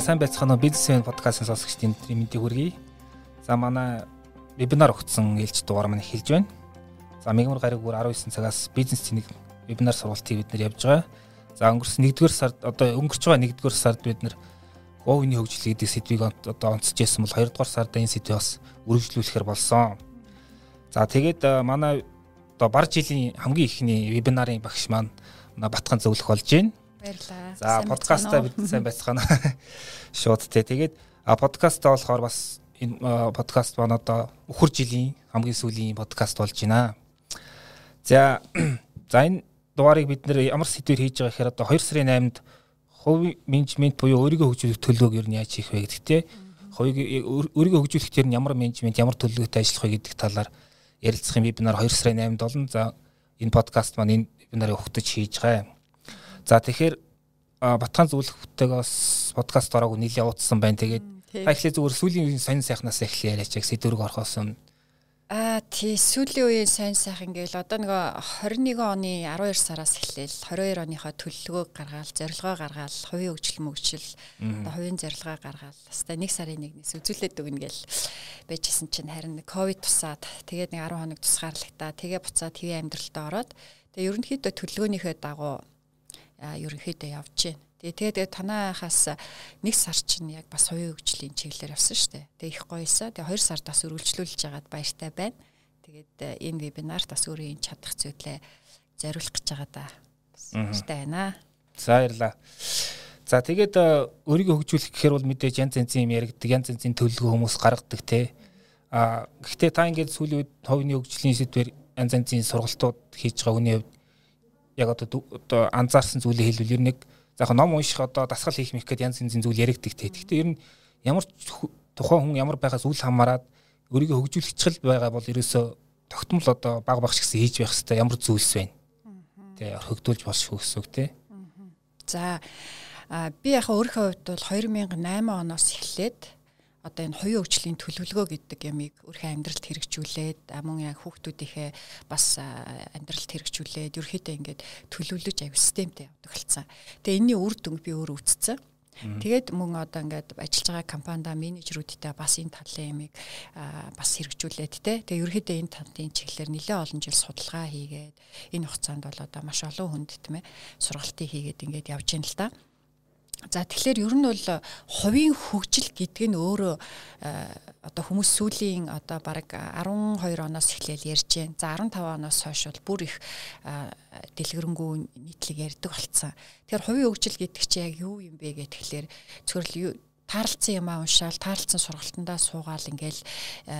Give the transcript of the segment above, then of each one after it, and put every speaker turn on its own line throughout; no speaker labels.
Сайн байцгаана уу бизнесмен подкастын сонсогчдын мэндийг хүргэе. За манай вебинар өгсөн ээлж дугаар маань эхэлж байна. За мегмар гариг бүр 19 цагаас бизнес цэник вебинар сургалтыг бид нэр явж байгаа. За өнгөрсөн 1-р сард одоо өнгөрч байгаа 1-р сард бид нэр говийн хөгжил гэдэг сэдвийг одоо онцож байсан бол 2-р сард энэ сэдвийг бас үргэлжлүүлэхээр болсон. За тэгээд манай одоо бар жилийн хамгийн ихний вебинарын багш маань Батхан зөвлөх болж байна.
Баярлалаа.
За подкастаа бид сайн байцгаана. Шууд те. Тэгээд подкастаа болохоор бас энэ подкаст маань одоо өхөр жилийн хамгийн сүүлийн подкаст болж байна. За за энэ дугаарыг бид нэр ямар сэдвэр хийж байгаа гэхээр одоо 2 сарын 8-нд хувийн менежмент буюу өөрийгөө хөгжүүлэх төлөвөг ер нь яаж хийх вэ гэдэг те. Хувийг өөрийгөө хөгжүүлэх тэр нь ямар менежмент ямар төлөвлөгөөтэй ажиллах вэ гэдэг талаар ярилцах юм вебинар 2 сарын 8-нд болно. За энэ подкаст маань энэ вебинарыг өгтөж хийж байгаа. За тэгэхээр Батхан зөвлөх бүтээгээс подкаст ороогүй нийлээ уудсан байна. Тэгээд та ихлэ зүгээр сүүлийн сонин сайхнаас эхлэе яриач яг сэдвэрг орохоос өмнө.
Аа тий сүүлийн үеийн сонин сайхан гээл одоо нэг 21 оны 12 сараас эхлээл 22 оныхоо төлөлгөөг гаргаал, зорилгоо гаргаал, хувийн хөгжил мөгжил, одоо хувийн зорилгоо гаргаал. Хаста нэг сарын нэгнээс үзүүлээд өгнө гээл байжсэн чинь харин ковид тусаад тэгээд нэг 10 хоног тусгаарлагтаа тэгээ буцаад TV амьдралтаа ороод тэгээ ерөнхийдөө төлөлгөөнийхөө дагуу ерөнхийдөө явж байна. Тэгээ тэгээд танаахаас нэг сар чинь яг бас хувийн хөгжлийн чиглэлээр явсан шүү дээ. Тэгээ их гоёсоо. Тэгээ хоёр сард бас үргэлжлүүлж байгаад баяртай байна. Тэгээд э, энэ вебинарт бас өөрийн чадах зүйлээ зориулах гэж байгаа да. Баяртай байна.
За баярлаа. За тэгээд э, өөрийгөө хөгжүүлэх гэхээр бол мэдээж янз янзын юм яригддаг, янз янзын төлөвлөгөө хүмүүс гаргадаг те. А гэхдээ та ингээд сүүлийн үед хувийн хөгжлийн сэдвэр янз янзын сургалтууд хийж байгаа хүний хувьд яг одоо одоо анзаарсан зүйлээ хэлвэл ер нь нэг заах ном унших одоо дасгал хийх мэх гэд янз янзын зүйл яригддаг те. Гэхдээ ер нь ямар тухайн хүн ямар байгаас үл хамааран өөрийгөө хөгжүүлэх чил байгаа бол ерөөсөө тогтмол одоо баг багш гэсэн хийж байх хэвээр ямар зүйлс байна. Тэ орхигдуулж болшгүй гэсэн үг те.
За би яг өөрийнхөө хувьд бол 2008 оноос эхлээд одоо энэ хоёрын хөгжлийн төлөвлөгөө гэдэг ямыг өөрийнхөө амьдралд хэрэгжүүлээд мөн яг хүүхдүүдийнхээ бас амьдралд хэрэгжүүлээд ерөөхдөө ингээд төлөвлөж аяг системтэй явдаг болсон. Тэгээ энэний үр дүнг би өөр үзсэн. Тэгээд мөн одоо ингээд ажиллаж байгаа компанида менежерүүдтэй бас энэ талын ямыг бас хэрэгжүүлээд те. Тэгээ ерөөхдөө энэ талын чиглэлээр нэлээд олон жил судалгаа хийгээд энэ хугацаанд бол одоо маш олон хүнд тийм ээ сургалтыг хийгээд ингээд явж байна л та. За тэгэхээр ер нь бол хувийн хөгжил гэдэг нь өөрөө одоо хүмүүс сүүлийн одоо баг 12 оноос эхлээл ярьж байна. За 15 оноос хойш бол бүр их дэлгэрэнгүй нийтлэг ярьдаг болцсон. Тэгэхээр хувийн хөгжил гэдэг чинь яг юу юм бэ гэхээр зөвхөн таарлцсан юм аа уншаал таарлцсан сургалтандаа суугаал ингээл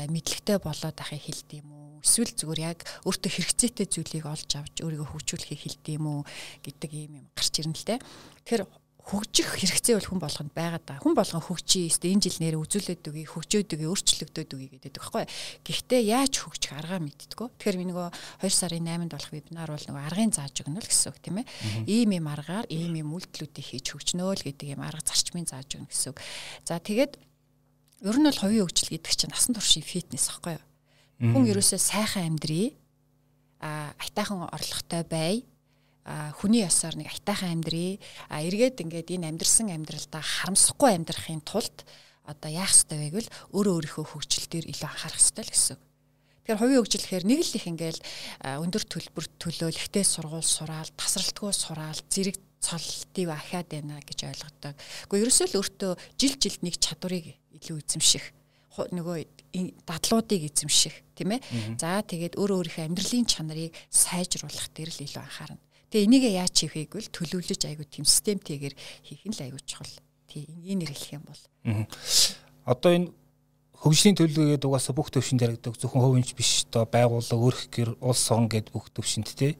мэдлэгтэй болоод ахыг хэлдэг юм уу эсвэл зүгээр яг өөртөө хэрэгцээтэй зүйлийг олж авч өөрийгөө хөгжүүлэхийг хэлдэг юм уу гэдэг юм юм гарч ирнэ л те. Тэгэхээр хөгжих хэрэгцээ бол хүн болгонд байгаа да. Хүн болгон хөгжиж өстө энэ жил нэрээ үзүүлээд үгүй, хөгжөөд үгүй, өөрчлөгдөд үгүй гэдэг байхгүй. Гэхдээ яаж хөгжих аргаа мэддэггүй. Тэгэхээр би нөгөө 2 сарын 8-нд болох вебинар бол нөгөө аргын зааж өгнө л гэсэн үг тийм ээ. Ийм юм аргаар ийм юм үйлдэлүүдийг хийж хөгжнөө л гэдэг юм арга зарчмын зааж өгнө гэсэн үг. За тэгээд ер нь бол хувийн хөгжил гэдэг чинь насан туршийн фитнес байхгүй юу? Хүн ерөөсөө сайхан амьдрий а айтаахан орлоготой бай хүний ясаар нэг айтайхан амьдрий а эргээд ингээд энэ амьдрсан амьдралдаа харамсахгүй амьдрахын тулд одоо яах ёстой вэ гэвэл өөрөө өөрийнхөө хөгжил дээр илүү анхаарах ёстой л гэсэн. Тэгэхээр хувийн хөгжил гэхээр нэг л их ингээл өндөр төлбөр төлөөл ихтэй сургууль сураал тасралтгүй сураал зэрэг цолтыг ахаад байна гэж ойлгодог. Гэхдээ ерөөсөө л өөртөө жил жилд нэг чадварыг илүү эзэмших нөгөө дадлуудыг эзэмших тийм ээ. За тэгээд өөрөө өөрийнхөө амьдралын чанарыг сайжруулах дээр л илүү анхаарна. Тэгээ энийг яаж хийх вэ гэвэл төлөвлөж айгуу тийм системтэйгээр хийх нь л айгуу чухал. Тий энээр хэлэх юм бол.
Одоо энэ хөгжлийн төлөвлөгөөд угаасаа бүх төвшөнд яригдаг зөвхөн хувийнч биш одоо байгууллага өрх гэр улс орн гэд бүх төвшөнд тий.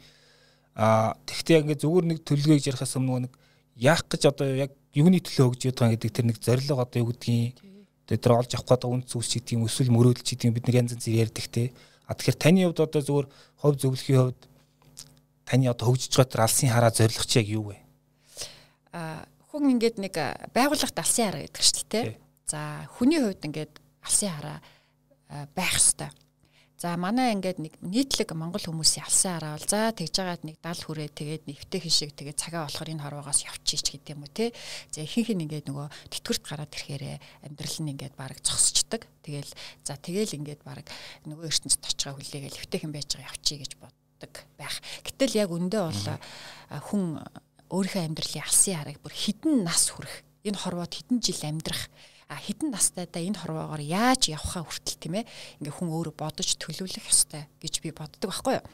Аа тэгвэл ингээд зүгээр нэг төлөвлөгөөж ярихаас өмнө нэг яах гэж одоо яг юуны төлөө хөгж ядгаа гэдэг тэр нэг зорилго одоо юу гэдгийг тэр олж авах гэдэг үнд зүйлс гэдэг юм эсвэл мөрөөдөл гэдэг бид нар янз янз ярьдаг тий. А тэгэхээр таны хувьд одоо зүгээр хувь зөвлөхийн хувьд таны одоо хөгжиж байгаа тэр алсын хараа зорилго чи яг юу вэ?
А хүн ингээд нэг байгууллагт алсын хараа гэдэг шүү дээ. За хүний хувьд ингээд алсын хараа байх ёстой. За манай ингээд нэг нийтлэг монгол хүмүүсийн алсын араа бол за тэгж байгаад нэг 70 хүрээ тэгээд нэвтэй хишиг тэгээд цагаа болохоор энэ хорвоогоос явчих гэдэг юм уу те. За ихэнх нь ингээд нөгөө тэтгэврт гараад ирэхээр амьдрал нь ингээд баг зогсчдаг. Тэгэл за тэгэл ингээд баг нөгөө ертөнцид очгаа хүлээгээл нэвтэйхэн байж байгаа явчих гэж боддог байх. Гэтэл яг өндөө бол хүн өөрийнхөө амьдралын алсын арыг бүр хідэн нас хүрэх энэ хорвоод хідэн жил амьдрах а хідэн настайдаа энэ хорвоогоор яаж явхаа хүртэл тийм ээ ингээ хүн өөрөө бодож төлөвлөх ёстой гэж би боддог байхгүй юу.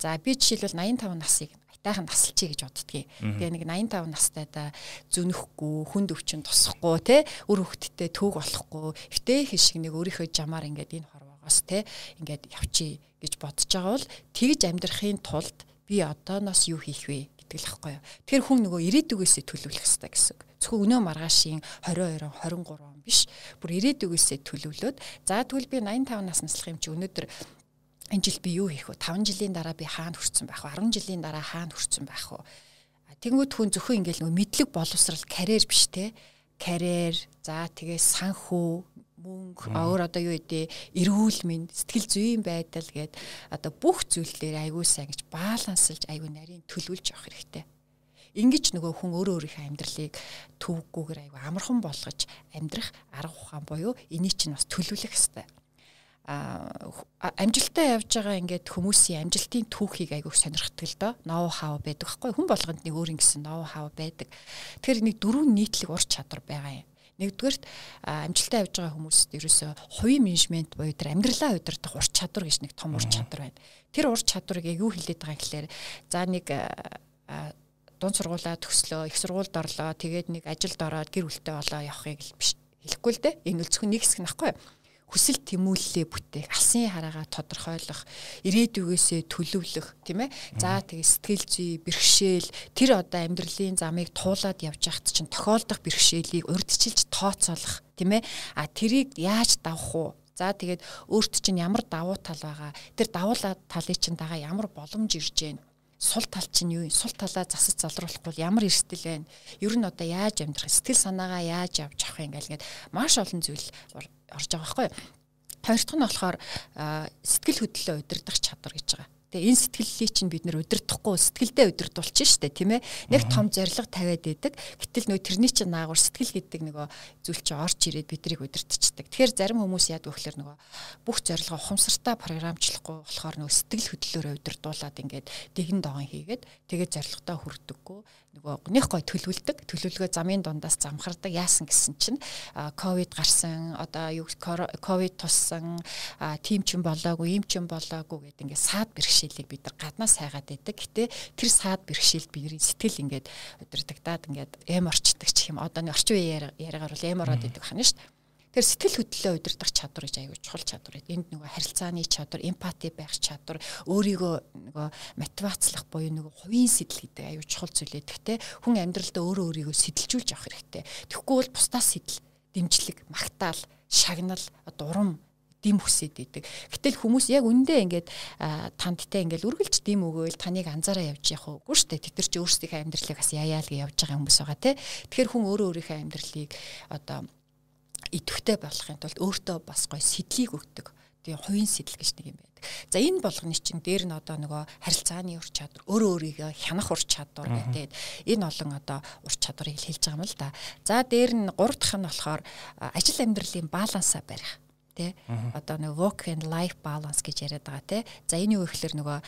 За би жишээлбэл 85 насыг айтайхан насалчий гэж боддгийг. Тэгээ нэг 85 настайдаа зүнөхгүй, хүнд өвчин тусахгүй те үр хөвгтдээ төг болохгүй, өвтэй хишиг нэг өөрийнхөө жамаар ингээд энэ хорвоогоос те ингээд явчий гэж бодож байгаа бол тэгж амьдрахын тулд би одооноос юу хийх вэ гэдэг л юу. Тэр хүн нөгөө ирээдүгөөсөө төлөвлөх хэрэгтэй гэсэн. Зөвхөн өнөө маргаашийн 22 23 биш. Бүр ирээдүгөөсөө төлөвлөөд за тэгвэл би 85 нас наслах юм чи өнөөдөр энэ жил би юу хийх вэ? 5 жилийн дараа би хаана хүрсэн байх вэ? 10 жилийн дараа хаана хүрсэн байх вэ? Тэнгүүд хүн зөвхөн ингээл нөгөө мэдлэг боловсрал карьер биш те. Карьер, за тэгээ санхүү, мөнгө, өөр одоо юу гэдэг эрүүл мэнд, сэтгэл зүйн байдал гээд одоо бүх зүйл дээр аягүй сайн гэж балансалж аягүй нарийн төлөвлөж явах хэрэгтэй. Ингэж нөгөө хүн өөрөө өөрийнхөө амьдралыг төвггүйгээр аягүй амархан болгож амьдрах арга ухаан буюу энийг чинь бас төлөвлөх хэрэгтэй амжилтаа явж байгаа ингээд хүмүүсийн амжилтын түүхийг айгүйх сонирхдаг л доо. Ноу хау байдаг байхгүй хүн болгонд нэг өөр ингэсэн ноу хау байдаг. Тэр нэг дөрвөн нийтлэг ур чадвар байгаа юм нэгдүгээрт амжилтаа явж байгаа хүмүүст ерөөсөө хувийн менежмент буюу тэр амьдралаа удирдах ур чадвар гэж нэг том ур чадвар байна. Тэр ур чадварыг юу хэлээд байгаа гэхээр за нэг дунд сургуулаа төгслөө, их сургуульд орлоо, тэгээд нэг ажилд ороод гэр бүлтэй болоо явахыг биш. Хэлэхгүй л дээ. Энэ л зөвхөн нэг хэсэг нөхгүй хүсэл тэмүүллээ бүтээх, алсын хараагаа тодорхойлох, ирээдүгээсээ төлөвлөх, тийм ээ. За тэгээ сэтгэл зүй, бэрхшээл, тэр одоо амьдралын замыг туулаад явж байхад чинь тохиолдох бэрхшээлийг урьдчилж тооцоолох, тийм ээ. А тэрийг яаж давах уу? За тэгээд өөрт чинь ямар давуу тал байгаа. Тэр давуу талыг чинь дагаа ямар боломж ирж байна сул тал чинь юу? Сул талаа засаж залруулахгүй ямар эрсдэл байна? Ер нь одоо яаж амьдрах? Сэтгэл санаагаа яаж авч авах юм гээл ингээд маш олон зүйл орж байгаа байхгүй юу? Хоёр дахь нь болохоор сэтгэл хөдлөлөө удирдах чадвар гэж байгаа. Тэгээ энэ сэтгэллийг чинь бид нэр удирдахгүй сэтгэлдээ удирдуулж штэ тийм ээ. Нэг том зориг тавиад идэг. Гэтэл нөө тэрний чинь наагур сэтгэл гэдэг нөгөө зүйл чинь орж ирээд бидрийг удирдчихдаг. Тэгэхээр зарим хүмүүс вэ гэхээр нөгөө бүх зорилгоо ухамсартаа програмчлахгүй болохоор нөгөө сэтгэл хөдлөлөөрөө удирдуулад ингээд дэгэн догон хийгээд тэгээд зорилготоо хүрдэггүй нөгөө нэх гой төлөвлөдөг. Төлөвлөгөө замын дундаас замхардаг яасан гэсэн чинь ковид гарсан одоо юу ковид туссан тийм ч юм болоогүй юм ч юм болоогүй гэдэг ингээд саад бэрхшээлийг бид нар гаднаас хайгаад байдаг. Гэтэ тэр саад бэрхшээл бидний сэтгэл ингээд өдөрдөгдаад ингээд эм орчдөг ч юм. Одоо нэг орчин үеийн яриагаар бол эм ороод идэг хана шүү дээ Тэр сэтгэл хөдлөлөө удирдах чадвар гэж аягүй чухал чадвар. Энд нөгөө харилцааны чадвар, эмпати байх чадвар, өөрийгөө нөгөө мотивацлах буюу нөгөө хувийн сэтэл гэдэг аягүй чухал зүйл. Гэхдээ хүн амьдралдаа өөрөө өөрийгөө сэтэлжүүлж авах хэрэгтэй. Тэгэхгүй бол бусдаас сэтэл дэмжлэг, магтаал, шагнал, дурам дим хүсээд идэг. Гэтэл хүмүүс яг үндэ ингээд тандтай ингээд үргэлж дим өгөөл таныг анзаараа явж явах үгүй шүү дээ. Тэд нар чи өөрсдийнхээ амьдралыг бас яаяа л гэж явж байгаа хүмүүс байгаа те. Тэгэхээр хүн өөрөө өөрийнхөө амьдралыг одоо идэвхтэй болохын тулд өөртөө бас гоё сэтлийг өгдөг. Тэгээ хувийн сэтэл гэж нэг юм байдаг. За энэ болгоны чинь дээр нь одоо нөгөө харилцааны ур чадвар, өөрөө өөрийгөө хянах ур чадвар гэдэг. Энэ олон одоо ур чадварыг хэлж байгаа юм л да. За дээр нь гурав дахь нь болохоор ажил амьдралын балансаа барих тэ одоо нэг work and life balance гэж яриад байгаа тэ за энэ юу гэхээр нөгөө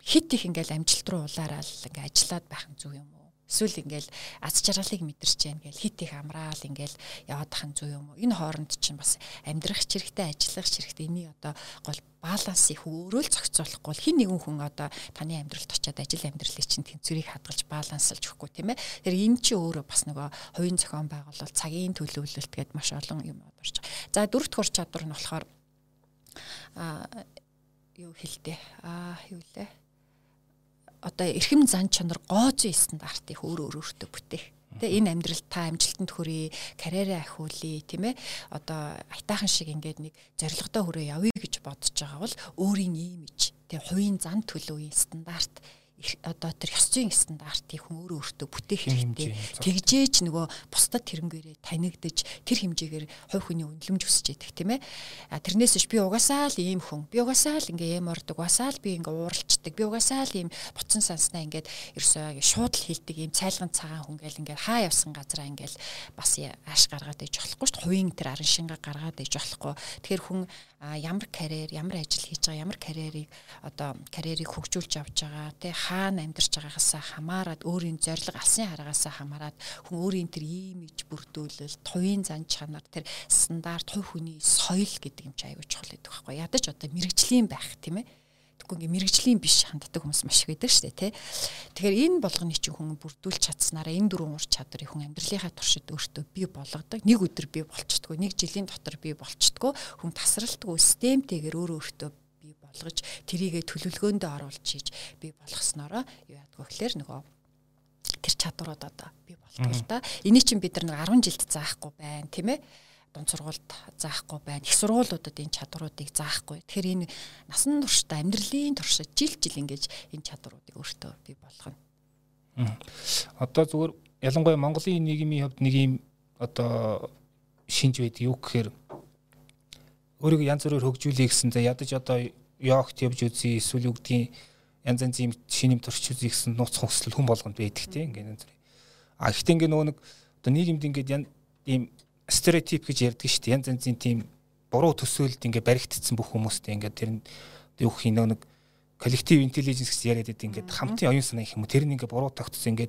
хит их ингээл амжилт руу улаараа л ингээ ажиллаад байх нь зөв юм эсвэл ингээл аз жаргалыг мэдэрч जैन гээл хит их амраал ингээл яваад тахын зү юм уу? Энэ хооронд чинь бас амьдрах чирэгтэй ажиллах чирэгтэй энийг одоо гол балансыг өөрөө л зохицуулахгүй хин нэгэн хүн одоо таны амьдралд очиад ажил амьдралыг чинь тэнцвэрийг хадгалж баланслж өгөхгүй тийм ээ. Тэр энэ чи өөрөө бас нөгөө хувийн зохион байгуулалт цагийн төлөвлөлт гэдээ маш олон юм орж байгаа. За дөрөвт хурц чадвар нь болохоор а юу хэлдэ а юу лээ одоо эрхэм зан чанар гооцын стандартыг өөр өөр өөртөө бүтээх. Тэгээ энэ амьдрал та амжилтанд хүрээ, карьераа ахиулъя, тийм ээ. Одоо айтаахан шиг ингээд нэг зорилготой хүрээ явъя гэж бодож байгаа бол өөрийн имиж, тэгээ хувийн зан төлөвийн стандарт одоо тэр ёс зүйн стандартыг хүн өөрөө өөртөө бүтээх хэрэгтэй. Тэгжээж нөгөө бусдад тэрнгээрээ танигдаж тэр хэмжээгээр хувь хүний үнэлэмж өсөж идэх тийм ээ. А тэрнээс биш би угаасаа л ийм хүн. Би угаасаа л ингээ эм ордог. Угаасаа л би ингээ ууралчдаг. Би угаасаа л ийм буцан санснаа ингээд ерөөсөө шууд л хилдэг ийм цайлган цагаан хүн гэл ингээд хаа явсан газараа ингээд бас ааш гаргаад иж болохгүй шүү дээ. Хувийн тэр арын шинга гаргаад иж болохгүй. Тэгэхээр хүн ямар карьер, ямар ажил хийж байгаа, ямар карьерийг одоо карьерийг хөгжүүлж авч байгаа, тэ хаана амьдарч байгаагаас хамаарат өөрийн зорилго алсын хараагаас хамаарат хүн өөрийн тэр имиж бүрдүүлэл, туян зан чанар, тэр стандарт хувь хүний соёл гэдэг юм чи аягүй чухал гэдэг байхгүй. Ядаж одоо мэрэгжлийн байх тийм ээ тэгэхгүй ингээ мэрэгжлийн биш ханддаг хүмүүс маш их байдаг шүү дээ тий. Тэгэхээр энэ болгоны чинь хүн бүрдүүлж чадсанараа энэ дөрвөн ур чадрыг хүн амьдралынхаа туршид өөртөө бий болгодог. Нэг өдөр бий болчтдгоо, нэг жилийн дотор бий болчтдгоо хүн тасралтгүй системтэйгээр өөрөө өөртөө бий болгож тэрийгэ төлөвлөгөөндөө оруулж хийж бий болгоснороо юу яадгүй гэхээр нөгөө тэр чадварууд одоо бий болдог л да. Энийг чинь бид нар 10 жилд заахгүй байна тийм ээ дунд сургуульд заахгүй байна. Их сургуулиудад энэ чадваруудыг заахгүй. Тэгэхээр энэ насан туршдаа амьдралын туршид жил жил ингэж энэ чадваруудыг өөртөө бий болгоно.
Одоо зүгээр ялангуяа Монголын нийгмийн хувьд нэг юм одоо шинж байдаг юу гэхээр өөрийгөө янз бүрээр хөгжүүлэх гэсэн за ядаж одоо йогт явж үзье эсвэл юу гэдгийг янз шинэ юм турш үзье гэсэн нууц хөсөл хүн болгонд байдаг тийм ингээд янз бүр. А ихтэй ингээд нөгөө нэг одоо нийгэмд ингээд ийм стереотип гэж ярьдаг шүү дээ. Янз янзын тийм буруу төсөөлд ингээ баригдсан бүх хүмүүстэй ингээ тэр нь юу гэх юм нэг коллектив интеллиженс гэж яриад байдаг ингээ хамтын оюун санаа гэх юм уу тэр нь ингээ буруу тогтсон ингээ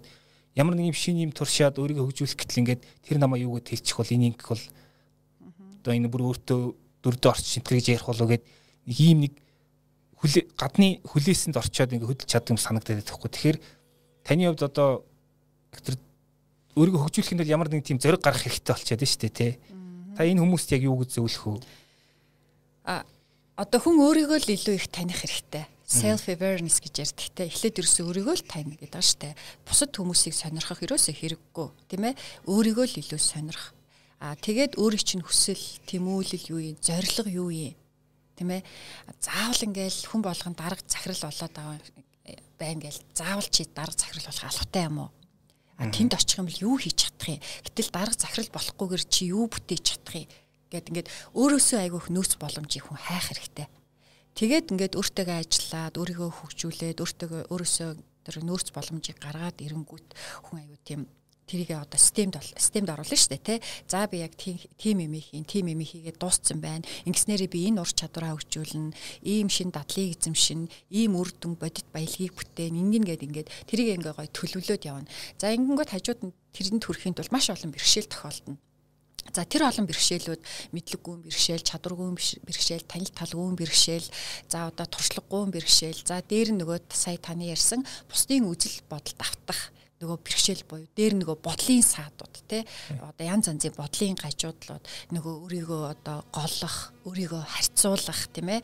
ямар нэг юм шин юм туршаад өөрийгөө хөгжүүлэх гэтэл ингээ тэр намаа юу гэж хэлчих бол энийг бол одоо энэ бүр өөртөө дөрдөө орч шинтэр гэж ярих болоо гэд нэг ийм нэг хүлээ гадны хүлээсэнд орчоод ингээ хөдөлж чаддаг юм санагдаад байдаг хгүй. Тэгэхээр таны хувьд одоо тэр өөрийгөө хөгжүүлэхэд бол ямар нэг тийм зориг гаргах хэрэгтэй болчиход шүү дээ тий. Та энэ хүмүүст яг юу гэж зөвлөх вэ?
А одоо хүн өөрийгөө л илүү их таних хэрэгтэй. Self awareness гэж ярьдаг те. Эхлээд ерөөсөө өөрийгөө л таних гэдэг ба штэ. Бусад хүмүүсийг сонирхох ерөөсөө хэрэггүй тийм ээ. Өөрийгөө л илүү сонирх. А тэгээд өөрийн чинь хүсэл, тэмүүлэл юу юм, зориг юу юм тийм ээ. Заавал ингээл хүн болгон дарга захирал болоод байгаа байна гээл заавал чи дарга захирал болох албатай юм уу? тэнд очих юм бол юу хийж чадах юм. Гэтэл дарга захирал болохгүйгээр чи юу бүтээж чадах юм гэд ингээд өөрөөсөө айгүйх нөөц боломжийг хүн хайх хэрэгтэй. Тэгээд ингээд өөртөөгөө ажиллаад өөрийгөө хөгжүүлээд өөртөөгөө өөрөөсөө тэр нөөц боломжийг гаргаад ирэнгүүт хүн аюу тийм тэрийг одоо системд системд оруулна шүү дээ тий. За би яг тийм юм хийн, тийм юм хийгээд дууссан байна. Ингэснээрээ би энэ ур чадвараа хөгжүүлнэ. Ийм шин дадлыг эзэмшин, ийм үр дүн бодит баялагийг бүтээн. Ингэн гээд ингээд тэрийг ингээ гой төлөвлөөд явна. За ингэнгүүт хажууд нь тэрэнд хүрэхийн тулд маш олон бэрхшээл тохиолдно. За тэр олон бэрхшээлүүд мэдлэггүй бэрхшээл, чадваргүй бэрхшээл, танил талгүй бэрхшээл, за одоо туршлагагүй бэрхшээл, за дээр нөгөө сая таны ярьсан бусдын үзэл бодолд автах нөгөө бэрхшээл буюу дээр нөгөө бодлын саадууд те одоо янз янзын бодлын гажуудлууд нөгөө өөрийгөө одоо голлох өөрийгөө харьцуулах тийм ээ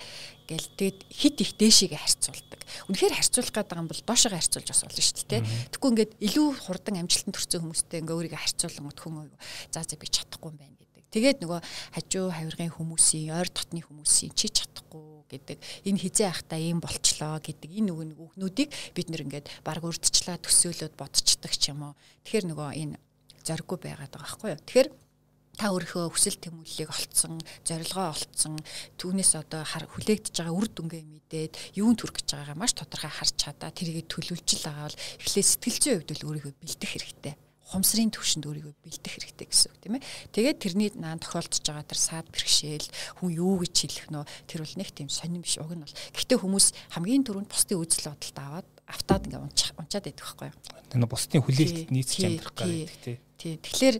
гэл тэгэд хит их дээшигээ харьцуулдаг. Үнэхээр харьцуулах гэдэг юм бол доошоо харьцуулж бас болно шүү дээ. Тэгэхгүй ингээд илүү хурдан амжилтанд хүрсэн хүмүүстэй ингээ өөрийгөө харьцуулангууд хүн за за би чадахгүй юм байна гэдэг. Тэгээд нөгөө хажуу хавиргын хүмүүсийн ойр дотны хүмүүсийн чи чадахгүй гэдэг энэ хизээ ахта ийм болчлоо гэдэг энэ нөгөө нэг үгнүүдийг бид нэр ингээд баг урдчлаа төсөөлөд бодцдаг ч юм уу. Тэгэхээр нөгөө энэ зориггүй байгаад байгаа байхгүй юу. Тэгэхээр та өөрийнхөө хүсэл тэмүүллийг олцсон, зорилгоо олцсон, түүнээс одоо хүлээгдэж байгаа үр дүнгээ мэдээд юунд хүрэх гэж байгаагаа маш тодорхой харж чадаа тэрийг төлөвлөж л байгаа бол эхлээд сэтгэл зүйн хувьд л өөрийгөө бэлдэх хэрэгтэй хумсрын төвшөнд өөрийгөө бэлдэх хэрэгтэй гэсэн үг тийм ээ. Тэгээд тэрний наан тохиолдож байгаа тэр саад бэрхшээл хүн юу гэж хэлэх нөө тэр бол нэг тийм сонирн биш уг нь бол. Гэхдээ хүмүүс хамгийн түрүүнд бусдын үзэл бодолд аваад автаад ингээ унчаад байдаг байхгүй юу.
Тэр бусдын хүлээлтэд нийцж амьдрах гэдэг тийм.
Тий. Тэгэхээр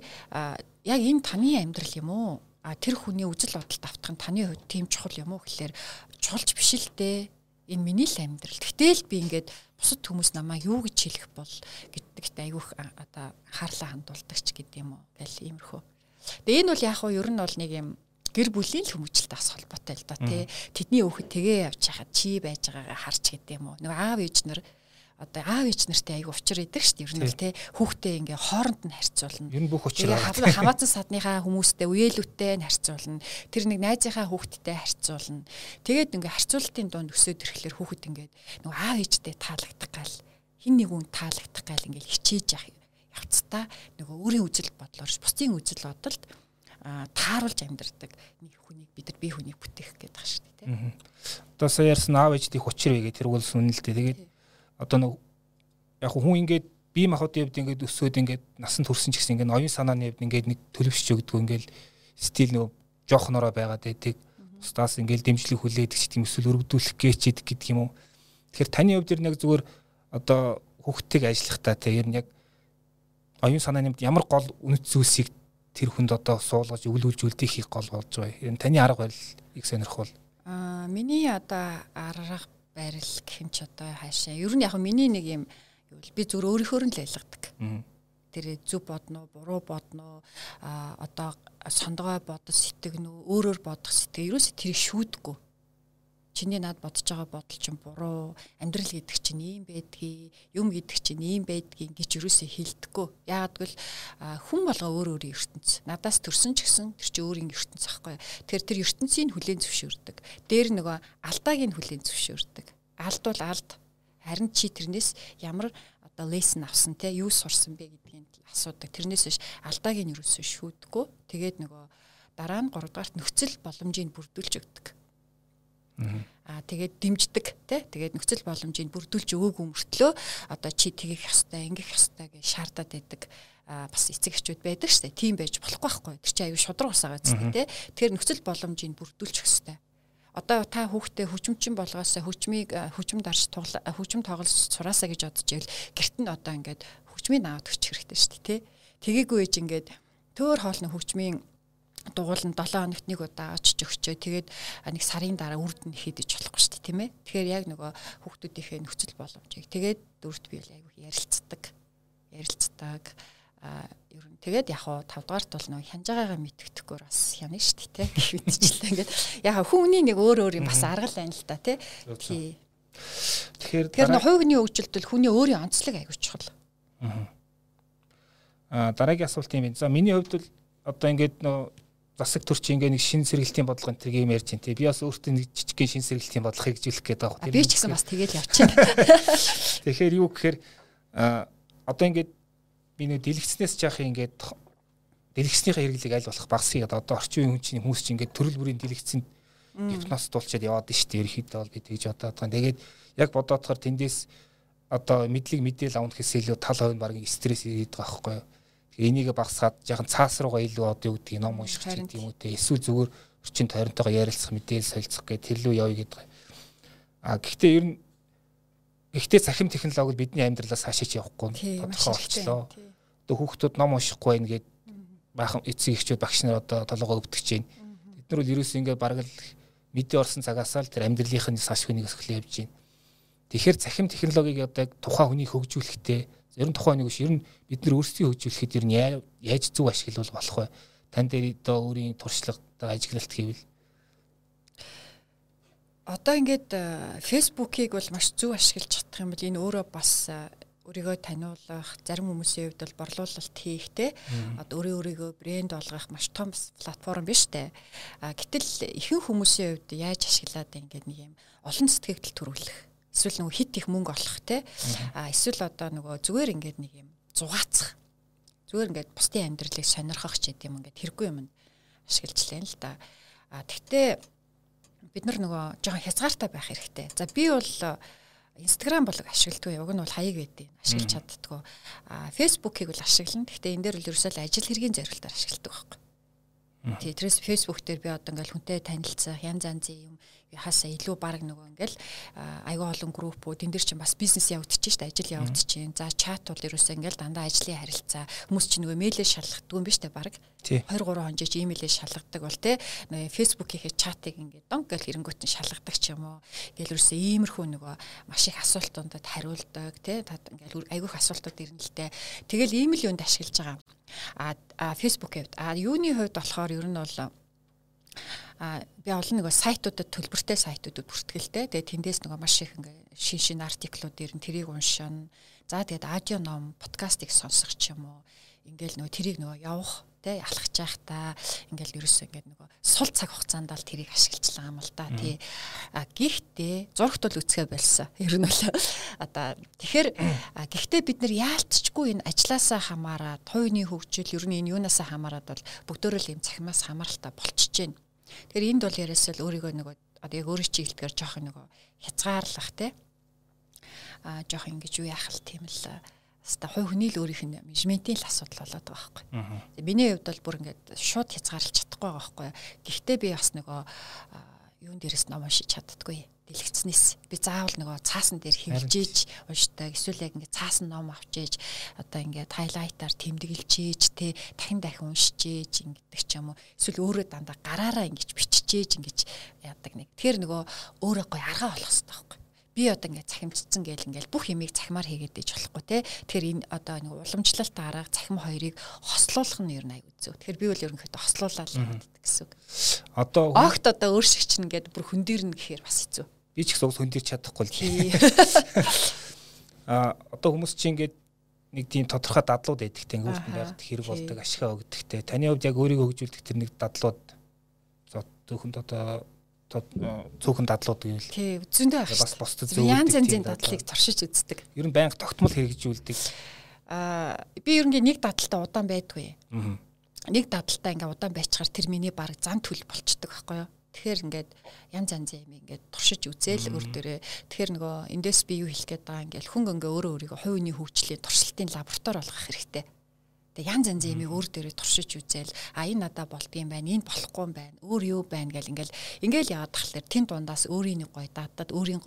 яг энэ таны амьдрал юм уу? А тэр хүний үзэл бодолд автах нь таны хувьд тийм чухал юм уу гэхэлэр чухалч биш л дээ энэ миний л амьдрал. Гэтэл би ингээд бусад хүмүүс намайг юу гэж хэлэх бол гэдэгт айгүйх одоо хаарлаа хандуулдаг ч гэдэм юм уу гэл иймэрхүү. Тэгээ энэ бол яг хуу ер нь бол нэг юм гэр бүлийн л хүмүүжлэлтэй бас холбоотой л да тий. Тэдний өөхөд тгээ явж хахад чи байж байгаагаа харч гэдэм үү. Нэг аав ээж нар одоо аав ээж нартай аяг учир идэг шүү дээ. Ер нь бол тий хүүхдээ ингээ хооронд нь харьцуулна.
Ер нь бүх учир
хамаатан садныхаа хүмүүстэй үеэлүүтэй нь харьцуулна. Тэр нэг найзынхаа хүүхдтэй харьцуулна. Тэгээд ингээ харьцуулалтын дунд өсөөд ирэхлээр хүүхэд ингээ нөгөө аав ээжтэй таалагдах гал хин нэг хүн таалагдах гал ингээл хичээж явах явцдаа нөгөө өөрийн үзэл бодлоор бусдын үзэл бодолд тааруулж амьдардаг нэг хүнийг бид нар бие хүнийг бүтээх гэдэг шүү дээ.
Одоо сая ярьсан аав ээждийн хүчээр вэ тэр үлс үнэлтэй. Тэгээд одоо нэг яг хүн ингээд бие махбодын хувьд ингээд өсөөд ингээд насан турсан ч гэсэн ингээд оюун санааны хувьд ингээд нэг төлөвшөж өгдөг ингээд стил нөгөө жоохнороо байгаад байдаг. Бусдаас ингээд дэмжлэг хүлээдэг ч гэдэм эсвэл өргөдүүлэх гээчэд гэдэг юм уу. Тэгэхээр таны хувьд яг зүгээр одоо хүүхдтэйг ажиллахдаа те ер нь яг оюун санааны юмд ямар гол үнэт зүйлсийг тэр хүнд одоо суулгаж өвлүүлж үлдэхийг гол болж байгаа. Энэ таны арга барил их сонирхол.
Аа миний одоо арга барил гэх юм ч одоо хаашаа. Ер нь яг миний нэг юм би зөв өөрийнхөө нь л ялгадаг. Тэр зүв бодно, буруу бодно, а одоо сондгой бодож сэтгэгнүү, өөрөөр бодох сэтгэл ерөөсө тэрийг шүүдггүй чиний над бодож байгаа бодол чинь буруу амьдрал гэдэг чинь ийм байдгийг юм гэдэг чинь ийм байдгийг гэж юусээ хилдэггүй яагаад гэвэл хүн болго өөр өөрийн ертөнц. Надаас төрсөн ч гэсэн тэр чинь өөрийн ертөнц ахгүй тэгэхээр тэр ертөнцийн хүлээн зөвшөөрдөг. Дээр нөгөө алдааг нь хүлээн зөвшөөрдөг. Алд бол алд. Харин чи тэрнээс ямар одоо лесэн авсан те юу сурсан бэ гэдгийг асуудаг. Тэрнээс биш алдааг нь юусоо шүүдггүй тэгээд нөгөө дараа нь 3 дугаарт нөхцөл боломжийг бүрдүүлж өгдөг Аа тэгээд дэмждэг тий тэгээд нөхцөл боломжийг бүрдүүлж өгөөгүй мөртлөө одоо чи тгийх ёстой ингэх ёстой гэж шаардаад байдаг а бас эцэг эхчүүд байдаг штэ. Тийм байж болохгүй байхгүй. Тэр чинь аюу шудраг усаа гэсэн тий. Тэгэхээр нөхцөл боломжийг бүрдүүлчих ёстой. Одоо та хүүхдээ хүчмчин болгоосаа хүчмийг хүчм дарж хүчм тоглож сураасаа гэж бодож ивэл гэрт нь одоо ингээд хүчмийг аваад өччих хэрэгтэй штэ тий. Тгийгүй ээж ингээд төөр хоолны хүчмийн дугуулна 7 хоногт нэг удаа очиж өгчөө. Тэгээд нэг сарын дараа үрд нь хийдэж болохгүй шүү дээ, тийм ээ. Тэгэхээр яг нөгөө хүүхдүүдийнхээ нөхцөл боломжийг тэгээд дөрөвт бие айгүй ярилцдаг. Ярилцдаг. А ер нь тэгээд яг хаа 5 дугаарт бол нөгөө хянж байгаагаа мэдгэдэхгүй бас хянаа шүү дээ, тийм гэх мэдчихлээ. Ингээд яг хүний нэг өөр өөр юм бас аргал байна л та, тийм. Тий. Тэгэхээр Тэгэхээр нөгөө хувийн хөгжилтөл хүний өөрийн онцлог айгүй чухал.
Аа дараагийн асуулт юм. За миний хувьд бол одоо ингээд нөгөө засаг төрч ингээ нэг шин сэргэлтийн бодлого энэ тийг юм ярьж байна те. Би бас өөртөө нэг жижигхэн шин сэргэлтийн бодлогыг хэрэгжүүлэх гээд байгаа
хөөх. Би ч гэсэн бас тэгэл явчихна.
Тэгэхээр юу гэхээр одоо ингээд би нэг дэлгэцнээс жаах ингээд дэлгэцнийхээ хэрэглийг аль болох багасхийг одоо орчин үеийн хүн чинь хүмүүс чинь ингээд төрөл бүрийн дэлгэцэнд гипноз дуулчаад яваад шүү дээ. Ерөнхийдөө бол би тэгж бодоод байгаа. Тэгээд яг бодоодохоор тэндээс одоо мэдлэг мэдээлэл авах гэхээс илүү тал хувь нь баг стресс ирээд байгаа байхгүй юу? Энийг багсгаад яхан цаас руугаа илүү одоо юу гэдгийг ном унших гэдэг юм уу те эсвэл зүгээр орчин тойронтойгоо ярилцах мэдээлэл солилцох гэх тэр лүү явъя гэдэг. А гэхдээ ер нь гэхдээ цахим технологи бидний амьдралаас хашиж явахгүй тодорхой болчлоо. Одоо хүүхдүүд ном уншихгүй байна гэд баахан эцэг эхчүүд багш нар одоо толгоо өвдөгч байна. Бид нар бол ерөөсөө ингээд бараг л мэдээ орсон цагаасаа л тэр амьдралынх нь саш хүнийг өсгөл явж байна. Тэгэхээр цахим технологиг одоо тухайн хүнийг хөгжүүлэхдээ Ер нь тухайн нэг биш ер нь бид нар өөрсдийн хөгжүүлэхэд ер нь яаж зөв ашиглавал болох вэ? Тань дээр одоо өөрийн туршлага ажиглалт хийвэл?
Одоо ингээд фэйсбүүкийг бол маш зөв ашиглаж чадах юм бол энэ өөрөө бас өөрийгөө таниулах зарим хүмүүсийн хувьд бол борлуулалт хийх те одоо өөрөө өөрийгөө брэнд болгох маш том платформ биш а гэтэл ихэнх хүмүүсийн хувьд яаж ашиглаад ингээд нэг юм олон сэтгэгдэл төрүүлэх эсвэл нөгөө хит их мөнгө олох те а эсвэл одоо нөгөө зүгээр ингээд нэг юм зугаацах зүгээр ингээд бусдын амьдралыг сонирхох ч гэдэм ингээд хэрэггүй юм ашиглаж лээ л да а тэгтээ бид нар нөгөө жоохон хязгаартай байх хэрэгтэй за би бол Инстаграм болог ашигладаг. Уг нь бол хаяг байдیں۔ Ашиглаж чаддгүй. А Фэйсбүүкийг бол ашиглана. Гэхдээ энэ дээр бол ерөөсөө ажил хэргийн зорилтоор ашигладаг байхгүй. Тий, тэрээс Фэйсбүүк дээр би одоо ингээл хүнтэй танилцах, янз янзын юм хасаа илүү баг нөгөө ингээл аюу олон группүүд энэ дэр чинь бас бизнес явагдчих шүү дээ ажил явагдчих. За чат бол ерөөсөө ингээл дандаа ажлын харилцаа хүмүүс чинь нөгөө мэйлээ шалгадаг юм биш үү баг 2 3 хонжиж имэйлээ шалгадаг бол те фэйсбүүкийнхээ чатыг ингээд донг гэл эренгүүт нь шалгадаг ч юм уу. Ингээл ерөөсөө иймэрхүү нөгөө маш их асуултуудад хариулдаг те ингээл айгүйх асуултууд ирнэ л те. Тэгэл ийм л юунд ашиглаж байгаа. А фэйсбүүкэд а юуны хувьд болохоор ер нь бол а би олон нөгөө сайтуудад төлбөртэй сайтуудад бүртгэлтэй. Тэгээ тэндээс нөгөө маш их ингээ шин шин артиклууд ирэн тэрийг уншина. За тэгээд аудио ном, подкастыг сонсох ч юм уу. Ингээл нөгөө тэрийг нөгөө явах те алхаж байхдаа ингээл ерөөсөө ингээд нөгөө сул цаг хугацаанд л тэрийг ашиглажлаа юм л да тий. А гэхдээ зургт бол үцгээ болсон. Ер нь бол одоо тэгэхээр гэхдээ бид нар яалтчгүй энэ ажилласаа хамаарат хувийн хөгжил ер нь энэ юунасаа хамаарат бол бүгдөө л юм цахимаас хамааралтай болчихж байна. Тэгэхээр энд бол яриасаа л өөрийгөө нөгөө одоо яг өөрөө чиглэлээр жоох нөгөө хязгаарлах те а жоох ингэж юу яах л тийм л хаста хувь хүний л өөрийнх нь менежментийн л асуудал болоод байгаа байхгүй. Миний хувьд бол бүр ингээд шууд хязгаарлаж чадахгүй байгаа байхгүй. Гэхдээ би бас нөгөө юун дээрээс ном уншиж чаддаггүй. Дэлгэцнээс би заавал нөгөө цаасан дээр хөвжиж уншдаг. Эсвэл яг ингээд цаасан ном авчиж одоо ингээд хайлайтаар тэмдэглэжээж те дахин дахин уншижээж ингэдэг ч юм уу. Эсвэл өөрөө дандаа гараараа ингэж биччихээж ингэж яадаг нэг. Тэгэхээр нөгөө өөрөө гой аргаа болох хэрэгтэй байхгүй би одоо ингээд цахимжцсан гээл ингээд бүх юмыг цахимаар хийгээд ээж болохгүй те. Тэгэхээр энэ одоо нэг уламжлалт арга цахим хоёрыг хослуулах нь ер нь аягүй зөв. Тэгэхээр би бол ерөнхийдөө хослуулаад л байдаг гэсэн үг. Одоо огт одоо өөр шиг чинь ингээд бүр хөндөрнө гэхээр бас хэцүү.
Би ч гэсэн хөндөрч чадахгүй л. А одоо хүмүүс чинь ингээд нэг тийм тодорхой дадлууд эдгтэй өөртөө байгаад хэрэг болдог ашигаа өгдөгтэй. Таны хувьд яг өөрийгөө хөгжүүлдэг тэр нэг дадлууд зөвхөн одоо цөөхөн дадлууд гэвэл
тий зөндөө
байх бас бусдад зөв
янз янзын дадлыг туршиж үздэг.
Ер нь байнга тогтмол хэрэгжүүлдэг.
Аа би ер нь нэг дадлалтаа удаан байдгүй. Нэг дадлалтаа ингээ удаан байчаар тэр миний баг зан төл болчдөг байхгүй юу? Тэгэхээр ингээд янз янзын юм ингээд туршиж үзээл өөр дөрөө тэгэхээр нөгөө эндээс би юу хэлэх гээд байгаа ингээд хүн ингээ өөрөө өөрийгөө хувийн хөгжлийн туршилтын лаборатори болгох хэрэгтэй Тэгээ янз янзын юмыг өөр дээрээ туршиж үзээл а энэ надад болдгийм байна, энэ болохгүй юм байна, өөр юу байна гэл ингээл ингээл яваад тахлаар тэн дундаас өөрийн нэг гоё датад өөрийн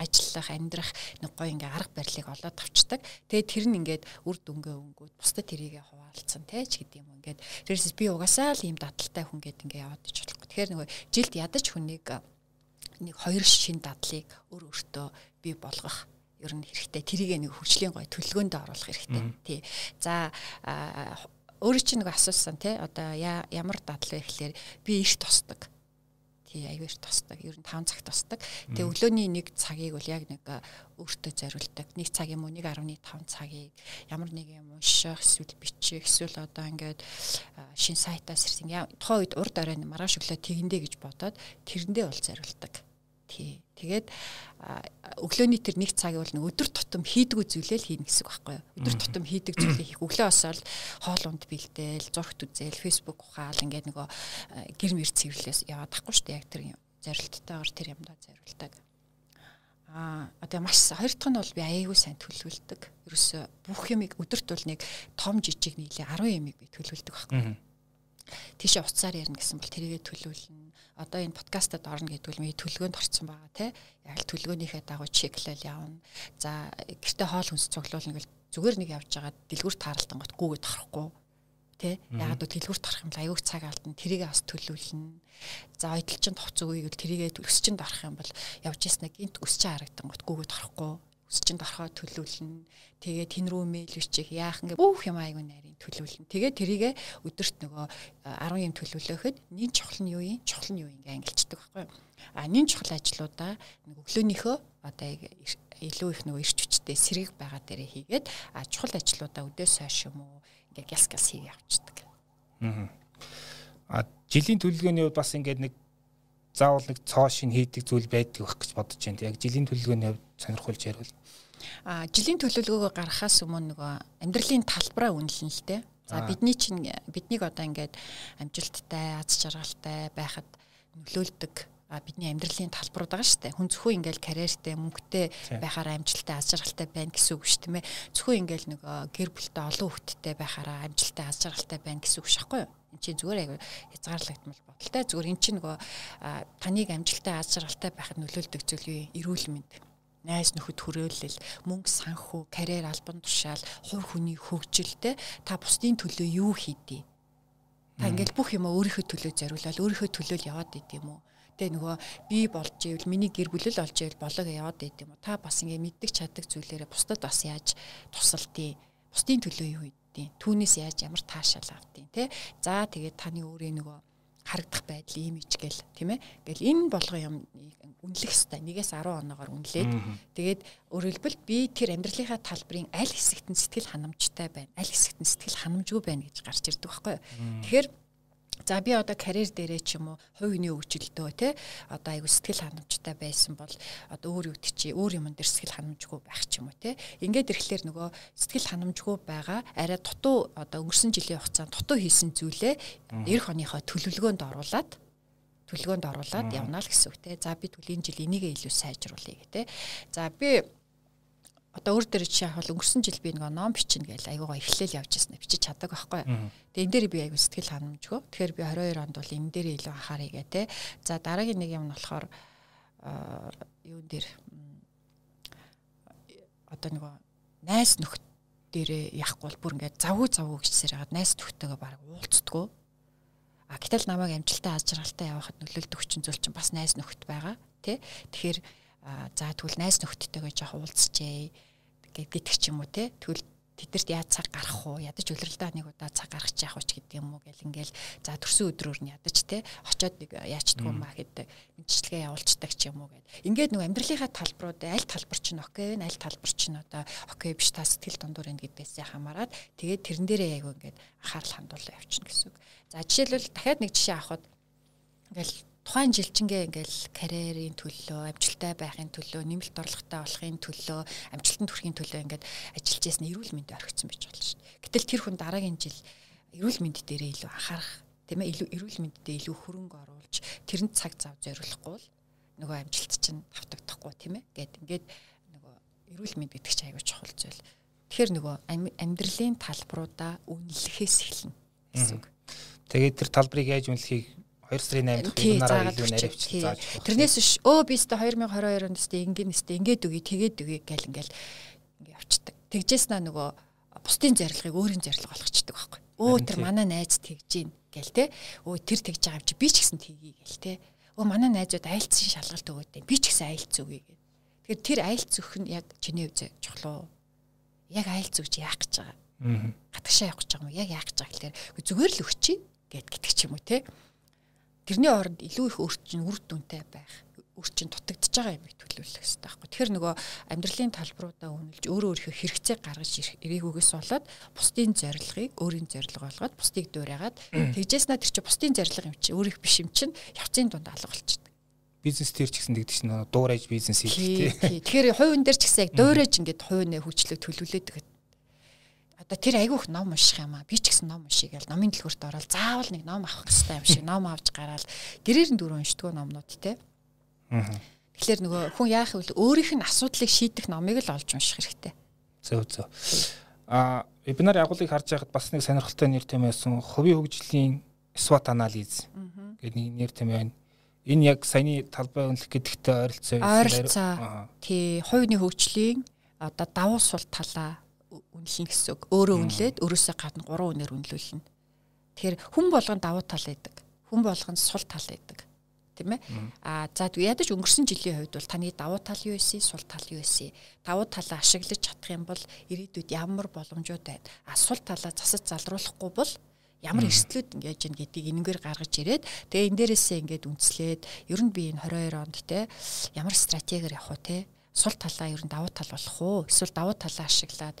ажиллах, амьдрах нэг гоё ингээ арга барилыг олоод авчдаг. Тэгээ тэр нь ингээд үр дүнгээ өнгөд бусдад тэрийгэ хуваалцсан те ч гэдэм юм ингээд тэрээс би угаасаа л ийм дадалтай хүн гээд ингээ яваад ич болохгүй. Тэгэхээр нөгөө жилд ядаж хүнийг нэг хоёр шин дадлыг өөр өөртөө бий болгох ер нь хэрэгтэй. Тэрийг нэг хөгжлийн гой төлөвлөгөөнд оруулах хэрэгтэй. Тий. За өөрөө чинь нэг асуусан тий одоо ямар дадлаа гэхлээр би эрт тосдог. Тий аюу эрт тосдог. Ер нь 5 цагт тосдог. Тэгээ өглөөний нэг цагийг бол яг нэг өөртөө зориулдаг. Нэг цаг юм уу 1.5 цагийг ямар нэг юм унших, эсвэл бичих, эсвэл одоо ингээд шин сайтаас ирсэн. Тухайн үед урд орой маргааш өглөө тэгэндээ гэж бодоод тэрэндээ бол зориулдаг Тий. Тэгээд өглөөний тэр нэг цаг бол нэг өдөр тутам хийдгүү зүйлээ л хийнэ гэсэн үг байхгүй юу? Өдөр тутам хийдэг зүйлээ хийх. Өглөө осол хоол унд бэлдээл, зургт үзэл, фэйсбુક ухаал ингээд нөгөө гэр мэр цэвэрлээс яваад тахгүй шүү дээ. Яг тэр зорилттойгоор тэр юмдаа зориулдаг. Аа одоо маш хоёр дахь нь бол би аяйгүй сайн төлөвлөдөг. Ерөөсө бүх юмыг өдөрт бол нэг том жижиг нийлээ 10 юмыг би төлөвлөдөг байхгүй юу? тийшээ уцаар ярина гэсэн бол тэрийгэ төлөвлөн одоо энэ подкастад орно гэдгүүл миний төлөвлөгөөнд орсон байгаа те. Яг л төлөвлөгөөнийхээ дагуу чеклэл явна. За гэртээ хоол хүнс цуглуулна гэвэл зүгээр нэг явж байгаа дэлгүүр таарлтан гот гүүгээд харахгүй те. Ягаад гэвэл дэлгүүр тарах юм л аюуг цаг алдна. Тэрийгээ бас төлөвлөнө за ойдолчин товц үгийг л тэрийгээ өсчөнд орох юм бол явж яснаа гинт өсч харагдан гот гүүгээд харахгүй өсчөнд орохоо төлөвлөнө тэгээ тэн рүү мэйл бичих яах ингээ бүх юм аягүй нарийн төлөвлөн. Тэгээ тэрийгэ өдөрт нөгөө 10 юм төлөвлөхөд нин чухал нь юу юм? Чухал нь юу ингээ ангилчдаг байхгүй? А нин чухал ажлуудаа нэг өглөөнийхөө одоо илүү их нөгөө ирч хүчтэй сэргийг байгаа дээрээ хийгээд а чухал ажлуудаа өдөөс хойш юм уу ингээ гяс гяс хийгээ авчдаг.
Аа. Жилийн төлөвлөгөөний хувьд бас ингээд нэг заавал нэг цоо шин хийдэг зүйл байдаг байх гэж бодож байна. Яг жилийн төлөвлөгөөний хувьд сонирхолж ярил.
А жилийн төлөвлөгөөгөө гаргахаас өмнө нөгөө амьдралын талбараа үнэлнэ л дээ. За бидний чинь биднийг одоо ингээд амжилттай, аз жаргалтай байхад нөлөөлдөг бидний амьдралын талбарууд байгаа шүү дээ. Хүн зөвхөн ингээл карьертэй, мөнгөтэй байхаараа амжилттай, аз жаргалтай байна гэсэн үг шүү дээ. Зөвхөн ингээл нэг гэр бүлтэй олон хүүхэдтэй байхаараа амжилттай, аз жаргалтай байна гэсэн үг шахгүй юу? Энд чинь зүгээр аяга хязгаарлагдмал бодолтой. Зүгээр эн чинь нөгөө таныг амжилттай, аз жаргалтай байхад нөлөөлдөг зүйл юу? Эрүүл мэнд найз нөхөд хүрээлэл, мөнгө санхүү, карьер албан тушаал, хувь хүний хөгжилтэй та бусдын төлөө юу хийдий? Та ингээл бүх юм өөрийнхөө төлөө зориулаад өөрийнхөө төлөө л яваад идэм үү? Тэ нөгөө би болж ивэл миний гэр бүлэл олж ивэл болоо яваад идэм үү? Та бас ингээ мэддэг чаддаг зүйлээрээ бусдад бас яаж тусалдیں۔ Бусдын төлөө юу авдیں۔ Түүнээс яаж ямар таашаал авдیں۔ Тэ? За тэгээд таны өөрийн нөгөө харагдах байдал ийм ичгэл тийм ээ. Гэл энэ болгоо юм үнэлэх хэвээр нэгээс 10 оноогоор үнэлээд тэгээд өөрөлдөлт би тэр амьдралынхаа талбарын аль хэсэгт нь сэтгэл ханамжтай байна, аль хэсэгт нь сэтгэл ханамжгүй байна гэж гарч ирдэг байхгүй юу. Тэгэхээр mm -hmm За би одоо карьер дээрээ ч юм уу хувь хүний хөгжилдөө те одоо айгу сэтгэл ханамжтай байсан бол одоо өөр юу чи өөр юм дээр сэтгэл ханамжгүй байх ч юм уу те. Ингээд ирэхлээр нөгөө сэтгэл ханамжгүй байгаа арай дутуу одоо өнгөрсөн жилийн хугацаанд дутуу хийсэн зүйлээ эх оныхоо төлөвлөгөөнд оруулаад төлөвлөгөөнд оруулаад явна л гэсэн үг те. За би түлийн жил энийг илүү сайжруулъя гэх те. За би одоо өөр дээр чи яг өнгөрсөн жил би нэг ном бичнэ гэж айгуугаа эхлээл явж ирсэн бичиж чаддаг байхгүй. Тэгээ энэ дээр би айгуу сэтгэл ханамжгүй. Тэгэхээр би 22 онд бол энэ дээр илүү анхаарыг тэ. За дараагийн нэг юм нь болохоор юун дээр одоо нэг найс нөхд дээрээ яахгүй бол бүр ингээд завгүй завгүй гэжсээр хагаад найс нөхдөөгөө баг уулздаггүй. А гэтэл намайг амжилттай аз жаргалтай явахад нөлөөлдөг хүчин зүйл чинь бас найс нөхд байгаа тий. Тэгэхээр за тэгвэл найс нөхдөдтэйгээ жоох уулзчээ гэдэг ч юм уу те. Тэгвэл тэдэрт яаж цаг гарах уу ядаж үлрэлдээ нэг удаа цаг гаргах яах вэ гэдэг юм уу гэл ингээл за төрсөн өдрөөр нь ядаж те. Очоод нэг яачдаг юм аа гэдэг мэдчилгээ явуулцдаг ч юм уу гэд ингээд нэг амьдралынхаа талбарууд аль талбар чинь окей аль талбар чинь одоо окей биш та сэтгэл дундуур энэ гэдгээсээ хамаарат тэгээд тэрэн дээрээ яг ингээд анхаарал хандуулаа явчихна гэсэн үг. За жишээлбэл дахиад нэг жишээ авахад ингээл тухайн жилчингээ ингээл карьерийн төлөө, амжилттай байхын төлөө, нэмэлт орлоготой болохын төлөө, амжилтанд хүрэхин төлөө ингээд ажиллаж ясна эрүүл мэндэ орхисон байж болно шүү дээ. Гэтэл тэр хүн дараагийн жил эрүүл мэнд дээрээ илүү анхаарах, тийм ээ, илүү эрүүл мэндэд илүү хөрөнгө оруулж тэрэнд цаг зав зориулахгүй бол нөгөө амжилт чинь тавтагдахгүй тийм ээ. Гэт ингээд нөгөө эрүүл мэнд гэдэг чинь аягүй чухал зүйл. Тэгэхээр нөгөө амьдралын талбаруудаа үнэлэхээс эхэлнэ гэсэн үг.
Тэгээд тэр талбарыг яаж үнэлэхийг 2 сарын 8 дахь вебинараар илүү наривчл зааж
өгөх. Тэрнээс биш өө би өстө 2022 онд өстө ингэн өстө ингээд үгүй тэгээд үгүй гэл ингээл ингээ явцдаг. Тэгжээс наа нөгөө бусдын зарилгыг өөрийн зарилга болгочдөг байхгүй. Өө тэр манай найз тэгж гин гэл те. Өө тэр тэгж байгаа юм чи би ч гэсэн тгий гэл те. Өө манай найзууд айлцсан шалгалт өгөөд би ч гэсэн айлц өгье гэл. Тэгэхээр тэр айлц өгөх нь яг чиний үзе чухал уу? Яг айлц өгч яах гэж байгаа? Аа. Хатгашаа явах гэж байгаа юм яг яах гэж байгаа гэхээр зүгээр л өгчий гэд гэдэг ч юм уу те тэрний оронд илүү их өөрчлөн үр дүнтэй байх өрчин дутагдж байгаа юм төлөвлөх хэрэгтэй байхгүй. Тэгэхээр нөгөө амьдралын талбаруудаа үнэлж өөрөө өөрийнхөө хэрэгцээг гаргаж ирээгүйгээс болоод бусдын зорилгыг өөрийн зорилго болгоод бусдыг дуурайгаад тэгжээснаа тэр чинь бусдын зорилго юм чи өөрийнх биш юм чинь явцын дунд алга болчихдог.
Бизнес дээр ч гэсэн тэгдэг чинь дуурайж бизнес хийх
тий. Тэгэхээр хувийн дээр ч гэсэн яг дуурайж ингээд хувийн хөгжлөг төлөвлөлээд одоо тэр айгүйх ном унших юм аа. Би ч гэсэн ном уншия гэл номын дэлгүүрт ороод заавал нэг ном авах хэрэгтэй юм шиг ном авч гараад гэрээр нь дөрөв уншдаг номнууд те. Тэгэхээр нөгөө хүн яах вэ? Өөрийнх нь асуудлыг шийдэх номыг л олж унших хэрэгтэй.
Зөв зөв. Аа, вебинар агуулгыг харж байхад бас нэг сонирхолтой нэр төм байсан. Хувийн хөгжлийн SWOT анализ гэдэг нэг нэр төм байна. Энэ яг саяны талбай үнэлэх гэдэгтэй ойролцоо.
Ойролцоо. Тий, хувийн хөгжлийн одоо давуу сул талаа үнэлнэ гэсэн үг. Өөрөө үнэлээд өөрөөсөө гадна гурван үнээр үнэлүүлнэ. Тэгэхээр хүн болгонд давуу тал байдаг. Хүн болгонд сул тал байдаг. Тийм ээ. Аа за ядаж өнгөрсөн жилийн хувьд бол таны давуу тал юу вэ? Сул тал юу вэ? Давуу талаа ашиглаж чадах юм бол ирээдүйд ямар боломжууд байна? А сул талаа засаж залруулахгүй бол ямар эрсдлүүд ингэж ийн гэдгийг энэгээр гаргаж ирээд тэгээ энэ дээрээсээ ингээд үнслээд ер нь би энэ 22 онд те ямар стратегиэр явах вэ те сул талаа ер нь давуу тал болох уу эсвэл давуу талаа ашиглаад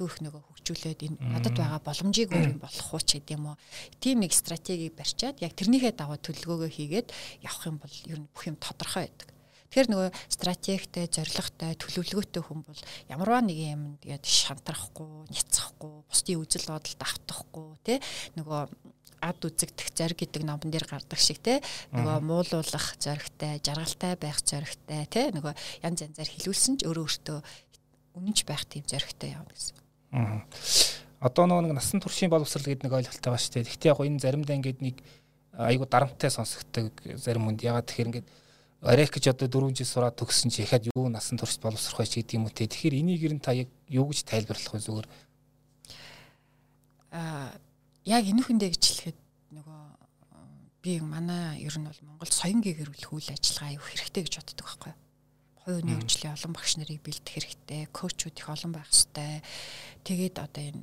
илүү их нөгөө хөгжүүлээд энэ надад байгаа боломжийг өөр юм болох уу ч гэдэг юм уу. Тим нэг стратегийг барьчаад яг тэрнийхээ дагуу төлөвлөгөөгөө хийгээд явах юм бол ер нь бүх юм тодорхой байдаг. Тэгэхээр нөгөө стратегтэй, зоригтой, төлөвлөгөөтэй хүн бол ямарваа нэг юм тэгээд шантрахгүй, няцахгүй, бусдын үзэл бодолд автахгүй тий нөгөө ад үзэгдэх зориг гэдэг номон дээр гардаг шиг те нөгөө муулуулах зоригтой, жаргалтай байх зоригтой те нөгөө янз янзаар хилүүлсэн ч өөрөө өөртөө үнэнч байх тийм зоригтой явна гэсэн.
Одоо нөгөө нэг насан туршийн боловсрал гэдэг нэг ойлголттой байна шүү дээ. Гэхдээ яг энэ заримдаа ингээд нэг айгу дарамттай сонсогддог зарим хүнд ягаад тэгэхээр ингээд оройх гэж одоо 4 жил сураад төгссөн чи яхад юу насан турш боловсрох байж гэдэг юм уу те. Тэгэхээр энийг ер нь та яг юу гэж тайлбарлах вэ зүгээр?
Аа яг энэ хүндээ гэж хэлэхэд нөгөө би манай ер нь бол Монгол соён гээгэрүүлэх үйл ажиллагаа аюу хэрэгтэй гэж боддог байхгүй юу? Хувийн хөгжлийн олон багш нарыг бэлдэх хэрэгтэй, коучуд их олон байх хэрэгтэй. Тэгээд одоо энэ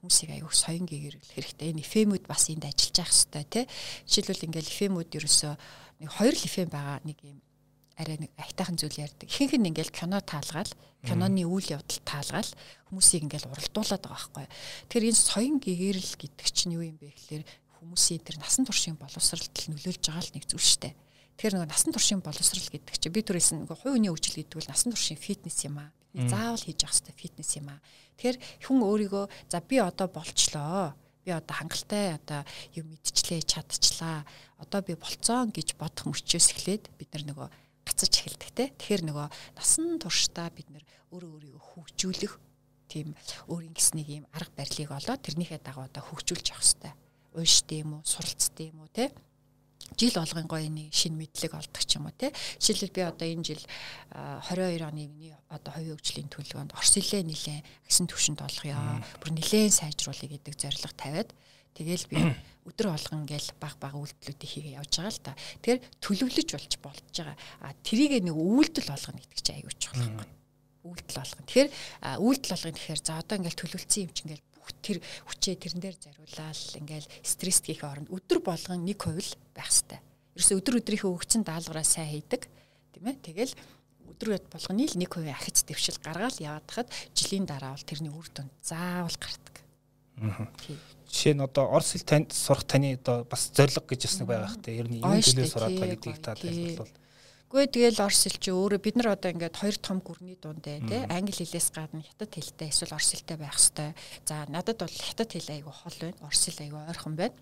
хүмүүсийг аяух соён гэгэрүүлэх хэрэгтэй. Энэ эфемүүд бас энд ажиллаж явах хэрэгтэй тий. Жишээлбэл ингээл эфемүүд ерөөсөө нэг хоёр л эфем байгаа нэг юм арай нэг айтайхан зүйл ярьдаг. Ихэнх нь ингээл кино таалгаал, киноны үйл явдал таалгаал хүмүүсийг ингээл уралдуулад байгаа байхгүй. Тэгэхээр энэ соён гэгэрэл гэдэг чинь юу юм бэ гэхээр хүмүүсийн тэр насан туршийн боловсролд нөлөөлж байгаа л нэг зүйл шүү дээ. Тэгэхээр нөгөө насан туршийн боловсрал гэдэг чинь би түрээс нөгөө хүний хөгжил гэдэг бол насан туршийн фитнес юм аа. Заавал хийж явах хэрэгтэй фитнес юм аа. Тэгэхээр хүн өөрийгөө за би одоо болчлоо. Би одоо хангалттай одоо юм мэдчлээ чадчихлаа одоо би болцоон гэж бодох мөчөөс эхлээд бид нар нөгөө гацаж эхэлдэг те. Тэгэхээр нөгөө насан туршдаа бид нар өөрөө өөрийгөө хөгжүүлэх тийм өөрийн гэснийг юм арга барилыг олоод тэрнийхээ дагуу одоо хөгжүүлж явах хэрэгтэй. Уушд юм уу суралцд юм уу те жил болгон гоё нэг шинэ мэдлэг олдог ч юм уу те жишээлбэл би одоо энэ жил 22 оны миний одоо хувийн хөгжлийн төлөвөнд орс хэлээ нилээн агсан төвшөнд олгоё бүр нилээн сайжруулъя гэдэг зорилго тавиад Тэгэл би өдөр болгон ингээл баг баг үйлдэлүүдийг хийгээ явж байгаа л та. Тэгэхээр төлөвлөж болж болж байгаа. А тэрийг нэг үйлдэл болгоно гэдэг чинь аюул чухал байхгүй. Үйлдэл болгоно. Тэгэхээр үйлдэл болгоно гэхээр за одоо ингээл төлөвлөсөн юм чинь ингээл тэр хүчээ тэрэн дээр зориулаад ингээл стресс хийх оронд өдөр болгон нэг хувил байх хэвээр. Ерөөсө өдөр өдрийнхөө өгцөн даалгавраа сайн хийдэг. Тийм ээ. Тэгэл өдөр болгоны л нэг хувийн ахиц дэвшил гаргаал яваад хахад жилийн дараа бол тэрний үр дүнд заавал гардаг.
Аа. Жишээ нь одоо орс хэл танд сурах таны одоо бас зориг гэж бас нэг байгаа хэрэгтэй. Ер нь юу төлөө сураад байгаа гэдгийг та тайлбарлавал.
Гүй тэгэл орс хэл чи өөрөө бид нар одоо ингээд хоёр том гүрний дунд ээ тий англи хэлээс гадна хятад хэлтэй эсвэл орс хэлтэй байх хэвээр. За надад бол хятад хэл айгу хол байна. Орс хэл айгу ойрхон байна.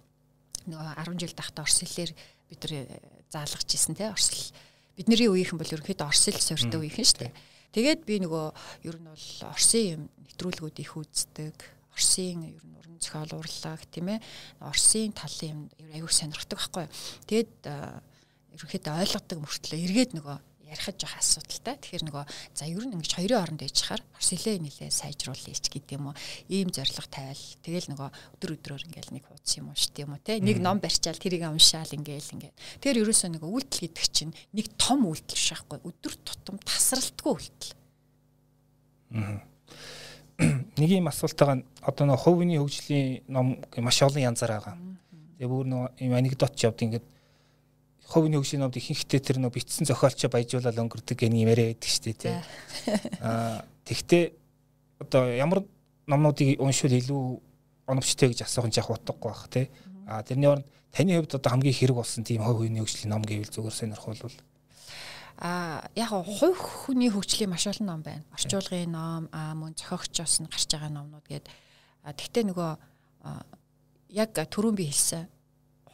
Нөгөө 10 жил тахта орс хэлээр бид нар э, заалгаж исэн тий орс хэл. Бидний үеийнхэн бол ерөнхийдөө орс хэл суурьтай үеийнхэн шүү дээ. Тэгээд би нөгөө ер нь бол орсын юм нэвтрүүлгүүд их үздэг Орсын ер нь уран зохиол урлаг тийм ээ Орсын талын юм аягүй сонирхдаг байхгүй. Тэгэд ерөнхийдөө ойлгодог мөртлөө эргээд нөгөө ярихад жоох асуудалтай. Тэгэхээр нөгөө за ер нь ингэж хоёрын хооронд ээж хахаар Орс хэлээ нилээ сайжруулъя ч гэдэг юм уу. Ийм зориг тавиал. Тэгэл нөгөө өдөр өдрөөр ингээл нэг хуудас юм уншд юм уу те. Нэг ном барьчаал тэрийг уншаал ингээл ингээд. Тэгэхээр ерөөсөө нөгөө үйлдэл гэдэг чинь нэг том үйлдэл шахахгүй. Өдөр тутам тасралтгүй үйлдэл.
Аа нэг юм асуултаа одоо нэг хувийн хөгжлийн ном маш олон янзаар байгаа. Тэгээ бүр юм анекдот ч явд ингээд хувийн хөгжлийн номд ихэнхдээ тэр нөө битсэн зохиолчоо баяжуулаад өнгөрдөг гэх юм яриад байдаг шүү дээ. Аа тэгтээ одоо ямар номнуудыг уншвал илүү оновчтой гэж асуух нь яг утгагүй байх тий. Аа тэрний оронд таны хувьд одоо хамгийн хэрэг болсон тийм хувийн хөгжлийн ном гэвэл зүгээр сонирхолвол
а яг хувь хүний хөгжлийн маш олон ном байна. Орчуулгын ном, а мөн зохиогчоос нь гарч байгаа номнууд гээд тэгтээ нөгөө яг түрүүн би хэлсэн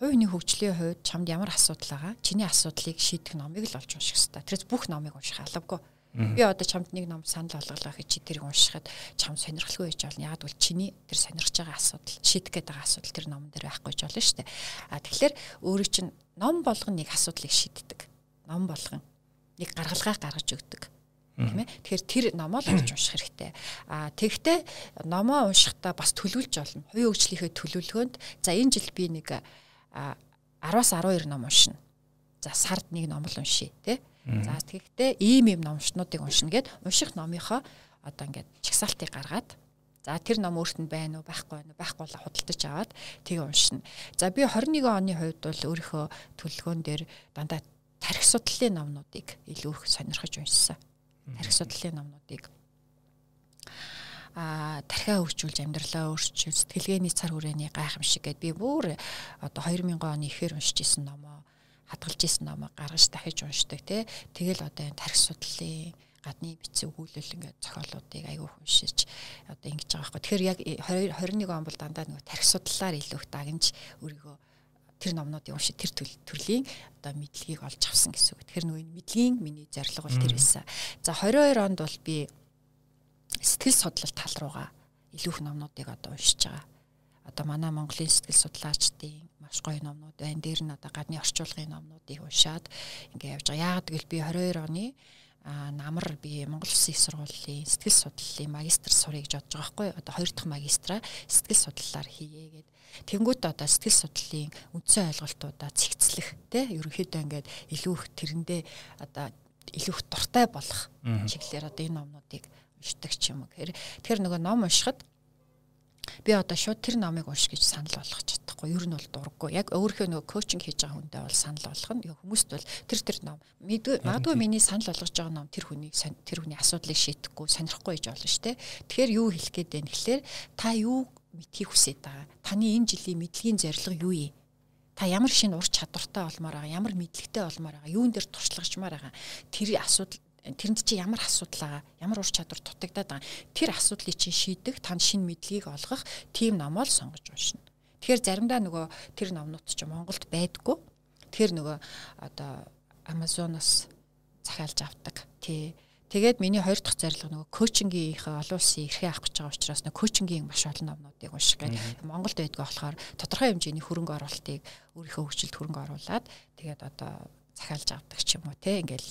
хувь хүний хөгжлийн хувьд чамд ямар асуудал байгаа? Чиний асуудлыг шийдэх номыг л олж унших хэрэгтэй. Тэрс бүх номыг унших алавгүй. Би одоо чамд нэг ном санал болголоо гэж чи тэрийг уншихад чам сонирхолгүй байж болно. Яг бол чиний тэр сонирхож байгаа асуудал, шийдэх гээд байгаа асуудал тэр номон дээр байхгүй ч болно шүү дээ. А тэгэхээр өөрийг чинь ном болгон нэг асуудлыг шийддэг. Ном болгон нэг гаргалгаа гаргаж өгдөг тийм ээ тэгэхээр тэр номоо л авч унших хэрэгтэй а тэгвэл номоо уншихдаа бас төлөвлөж болно хувийн хөгжлийнхээ төлөвлөгөөнд за энэ жил би нэг 10-аас 12 ном уншина. За сард нэг ном л уншия тий за тэгэхдээ ийм ийм номчнуудыг уншина гэд унших номынхоо одоо ингээд чагсаалтыг гаргаад За тэр ном өөрт нь байна уу байхгүй байна уу байхгүй бол худалдаж аваад тэгээ уншина. За би 21 оны хувьд бол өөрийнхөө төлөвлөгөөн дээр дандаа тарих судлалын номнуудыг илүү их сонирхож уншсан. Тарих судлалын номнуудыг а тархиа өөрчүүлж амьдралаа өөрчил сэтгэлгээний цар хүрээний гайхамшиг гэд би бүр одоо 2000 оны ихээр уншиж исэн номоо хадгалж исэн номоо гаргаж дахиж уншдаг те тэгэл одоо энэ тарих судлалын гадны бичсэн өгүүлэл ингээд зохиолуудыг аягүй уншиж одоо ингэж байгаа байхгүй тэгэхээр яг 21 он бол дандаа нөгөө тарих судлалаар илүү их дагнж өөрийгөө тэр номнуудыг уншиж тэр төрлийн одоо мэдлэгийг олж авсан гэсэн үг. Тэгэхээр нөгөө мэдлэгийн миний зорилго бол тэр байсан. За 22 онд бол би сэтгэл судлал тал руугаа илүү их номнуудыг одоо уншиж байгаа. Одоо манай Монголын сэтгэл судлаачдын маш гоё номнууд байна. Дээр нь одоо гадны орчуулгын номнуудыг уншаад ингээ явж байгаа. Яагаад гэвэл би 22 оны намар би Монгол Улсын их сургуулийн сэтгэл судлалын магистр сурыг гэж бодож байгаа байхгүй одоо хоёр дахь магистраа сэтгэл судлалаар хийе гэд Тэнгүүт одоо сэтгэл судлалын үндсэн ойлголтуудаа цэгцлэх те ерөнхийдөө ингээд илүү их тэрэндээ одоо илүү их дуртай болох чиглэлээр одоо энэ номнуудыг уншдаг ч юм уу. Тэгэхээр нөгөө ном уншихад би одоо шууд тэр номыг унш гэж санал болгох чадахгүй. Ер нь бол дурггүй. Яг өөрийнхөө нөгөө коучинг хийж байгаа хүндээ бол санал болгох нь. Хүмүүст бол тэр тэр ном магадгүй миний санал болгож байгаа ном тэр хүний тэр хүний асуудлыг шийдэхгүй сонирхгүй гэж болно шүү дээ. Тэгэхээр юу хэлэх гээд байна гэхэлэр та юу мэдхийг хүсэж байгаа. Таны энэ жилийн мэдлэгийн зорилго юу юм? Та ямар шинэ ур чадвартай болмоор байгаа, ямар мэдлэгтэй болмоор байгаа, юун дээр туршлагажмаар байгаа. Тэр асуудал тэрэнд чи ямар асуудал байгаа ямар ур чадвар дутагдаад байгаа. Тэр асуудлыг чи шийдэх тань шинэ мэдлэгийг олгох тийм номоо л сонгож уншина тэгэхээр заримдаа нөгөө тэр номнууд чи Монголд байдггүй тэр нөгөө одоо Amazon-оос захиалж авдаг. Тий. Тэгээд миний хоёр дахь зорилго нөгөө коучингийнхээ олон улсын эрхээ авах гэж байгаа учраас нөгөө коучингийн маш олон номнуудыг унших гэдэг. Монголд байдгаа болохоор тодорхой хэмжээний хөрөнгө оруулалтыг өөрийнхөө хөгжилд хөрөнгө оруулад тэгээд одоо захиалж авдаг ч юм уу те ингээл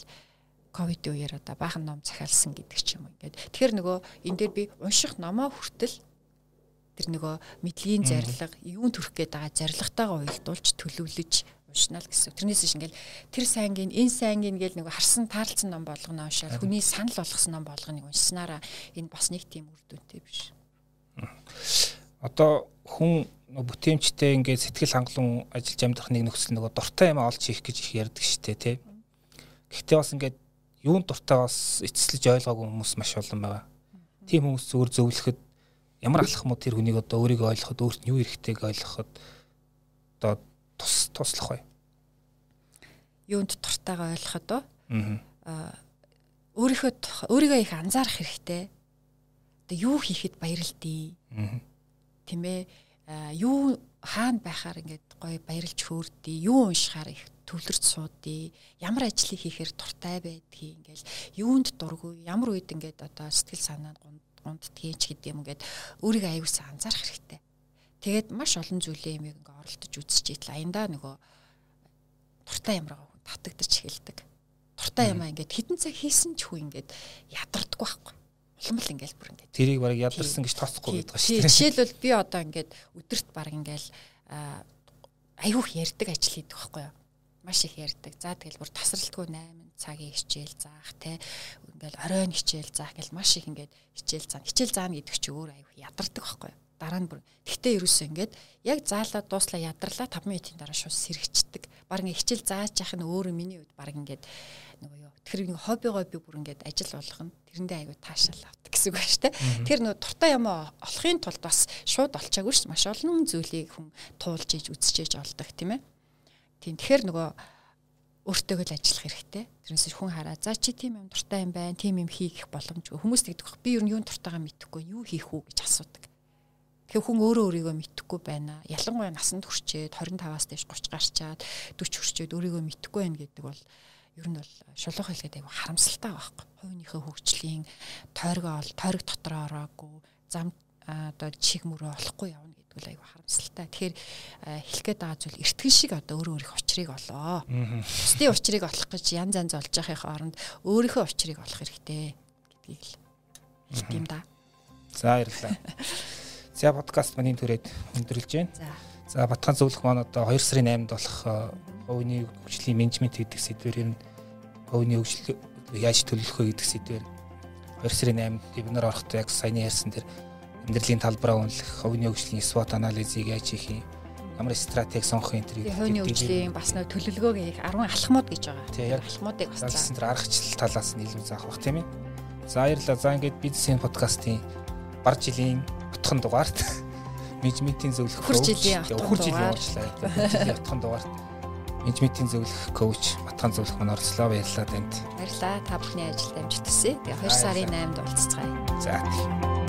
ковидын үеэр одоо баахан ном захиалсан гэдэг ч юм ингээд. Тэгэхээр нөгөө энэ дээр би унших номоо хүртэл тэр нөгөө мэдлэгийн зарилга, юун төрөх гээд байгаа зарилгатайгаа уялдуулж төлөвлөж уншина л гэсэн. Тэрнээс иш ингээл тэр сайнгийн энэ сайнгийн гээл нөгөө харсан таарлцсан ном болгоно уншаад хүний санал болгосон ном болгоныг уншсанараа энэ бас нэг тийм үр дүнтэй биш.
Одоо хүн бүтээмжтэй ингээд сэтгэл хангалуун ажиллаж амьдрах нэг нөхцөл нөгөө дуртай юм олж хийх гэж их ярьдаг штэ тий. Гэхдээ бас ингээд юунд дуртайгаас эцэслэж ойлгоогүй хүмүүс маш олон байгаа. Тийм хүмүүс зүгээр зөвлөхөд ямар алах мод тэр хүнийг одоо өөрийгөө ойлгоход өөрт нь юу хэрэгтэйг ойлгоход одоо тус туслах бай.
Юунд дуртайгаа ойлгоход аа өөрийнхөө өөрийгөө их анзаарах хэрэгтэй. Одоо юу хийхэд баярлдээ. Тийм ээ. Юу хаана байхаар ингээд гоё баярлж хөөрдөө, юу уншихаар их төвлөрч суудъя. Ямар ажлыг хийхээр дуртай байдгийг ингээл юунд дургүй, ямар үед ингээд одоо сэтгэл санаа гунддгийг ч гэдэг юм ингээд өөрийгөө аюулсаа анзаарах хэрэгтэй. Тэгээд маш олон зүйлээ юм ингээ оролдож үзэж итэл аяндаа нөгөө дуртай ямаргаа хүн татагдаж эхэлдэг. Дуртай ямаа ингээд хідэн цаг хийсэн ч хүн ингээд ядардаггүй байхгүй улам л ингээл бүр ингээд
тэрийг бараг ядарсан гэж тооцохгүй байдаг шүү
дээ. Жишээлбэл би одоо ингээд өдөрт баг ингээл аюух ярддаг ажил хийдэг байхгүй юу? Маш их ярьдаг. За тэгэл бүр тасралтгүй 8 цагийн хичээл заах те ингээл оройн хичээл заах гэл маш их ингээд хичээл заана. Хичээл заана гэдэг чи өөр аюу ядардаг байхгүй юу? Дараа нь бүр тэгтээ ерөөсөө ингээд яг заалаа дууслаа ядарлаа 5 минутын дараа шууд сэргчдэг. Баг ингээ хичээл зааж яах нь өөр миний үед баг ингээд нөгөө юу тэгэхээр нэг хоббигоо би бүр ингээд ажил болгоно. Тэрэндээ аюу таашаал авдаг гэсэн үг шүү дээ. Тэр нөгөө туртаа юм олохын тулд бас шууд олчаагүй шүү. Маш олон зүйлийг хүн туулж иж үзчихэж олдог тийм ээ Тийм тэгэхээр нөгөө өөртөөгөө л ажиллах хэрэгтэй. Тэрнээс хүн хараа за чи тийм юм дуртай юм байна, тийм юм хийх боломжгүй. Хүмүүс тэгдэг би ер нь юун дуртайгаа мэдэхгүй, юу хийх үү гэж асуудаг. Тэгэхээр хүн өөрөө өөрийгөө мэдэхгүй байна. Ялангуяа насанд хүрчээд 25-аас дээш 30 гарчаад 40 хүрчээд өөрийгөө мэдэхгүй байна гэдэг бол ер нь бол шулуух хэлгээд аяга харамсалтай байхгүй. Хувийнхээ хөгжлийн тойргоо тойрог дотроо ороогүй, зам одоо чих мөрөө олохгүй явна бол айгүй харамсалтай. Тэгэхээр хэлэх гээд байгаа зүйл эртгэл шиг одоо өөрөө өөрийнх очрыг олоо. Бусдын очрыг олох гэж янз янз олж яхахын оронд өөрийнхөө очрыг олох хэрэгтэй гэдгийг л хэлт юм да.
За баярлалаа. За подкаст маань төрээд өндөрлж байна. За. За Батхан зөвлөх маань одоо 2 сарын 8-нд болох хувийн хөгжлийн менежмент гэдэг сэдвээр юм хувийн хөгжил яаж төлөвлөх вэ гэдэг сэдвээр 2 сарын 8-нд вебинар орохдоо яг саяны ярьсан тэр амьдралын талбараа үнэлэх, хувийн хөгжлийн SWOT анализыг яаж хийх юм, ямар стратеги сонгох энэ
төрлийн хувийн хөгжлийн бас нөө төлөвлөгөөг хийх 10 алхмууд гэж байгаа.
Тийм яг
алхмуудыг бас
заасан тэр аргачлал талаас нь илүү заах бах тийм ээ. За баярлалаа. За ингээд бизнесийн подкастын бар жилийн утхан дугаарт менежментийн зөвлөх
коуч жилийн
утхан дугаар жилийн утхан дугаарт менежментийн зөвлөх коуч Батхан зөвлөх маань оролцлоо баярлалаа танд.
Баярлалаа. Та бүхний ажилд амжилт хүсье. Тэгээ 2 сарын 8-нд уулзцгаая.
За.